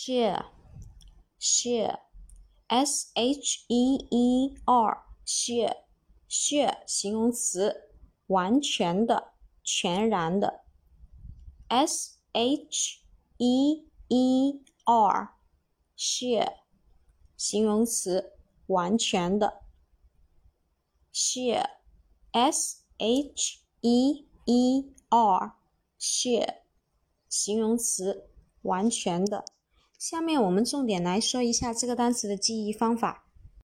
share，share，s h e e r，share，share 形容词，完全的，全然的，s h e e r，share 形容词，完全的，share，s h e e r，share 形容词，完全的。下面我们重点来说一下这个单词的记忆方法。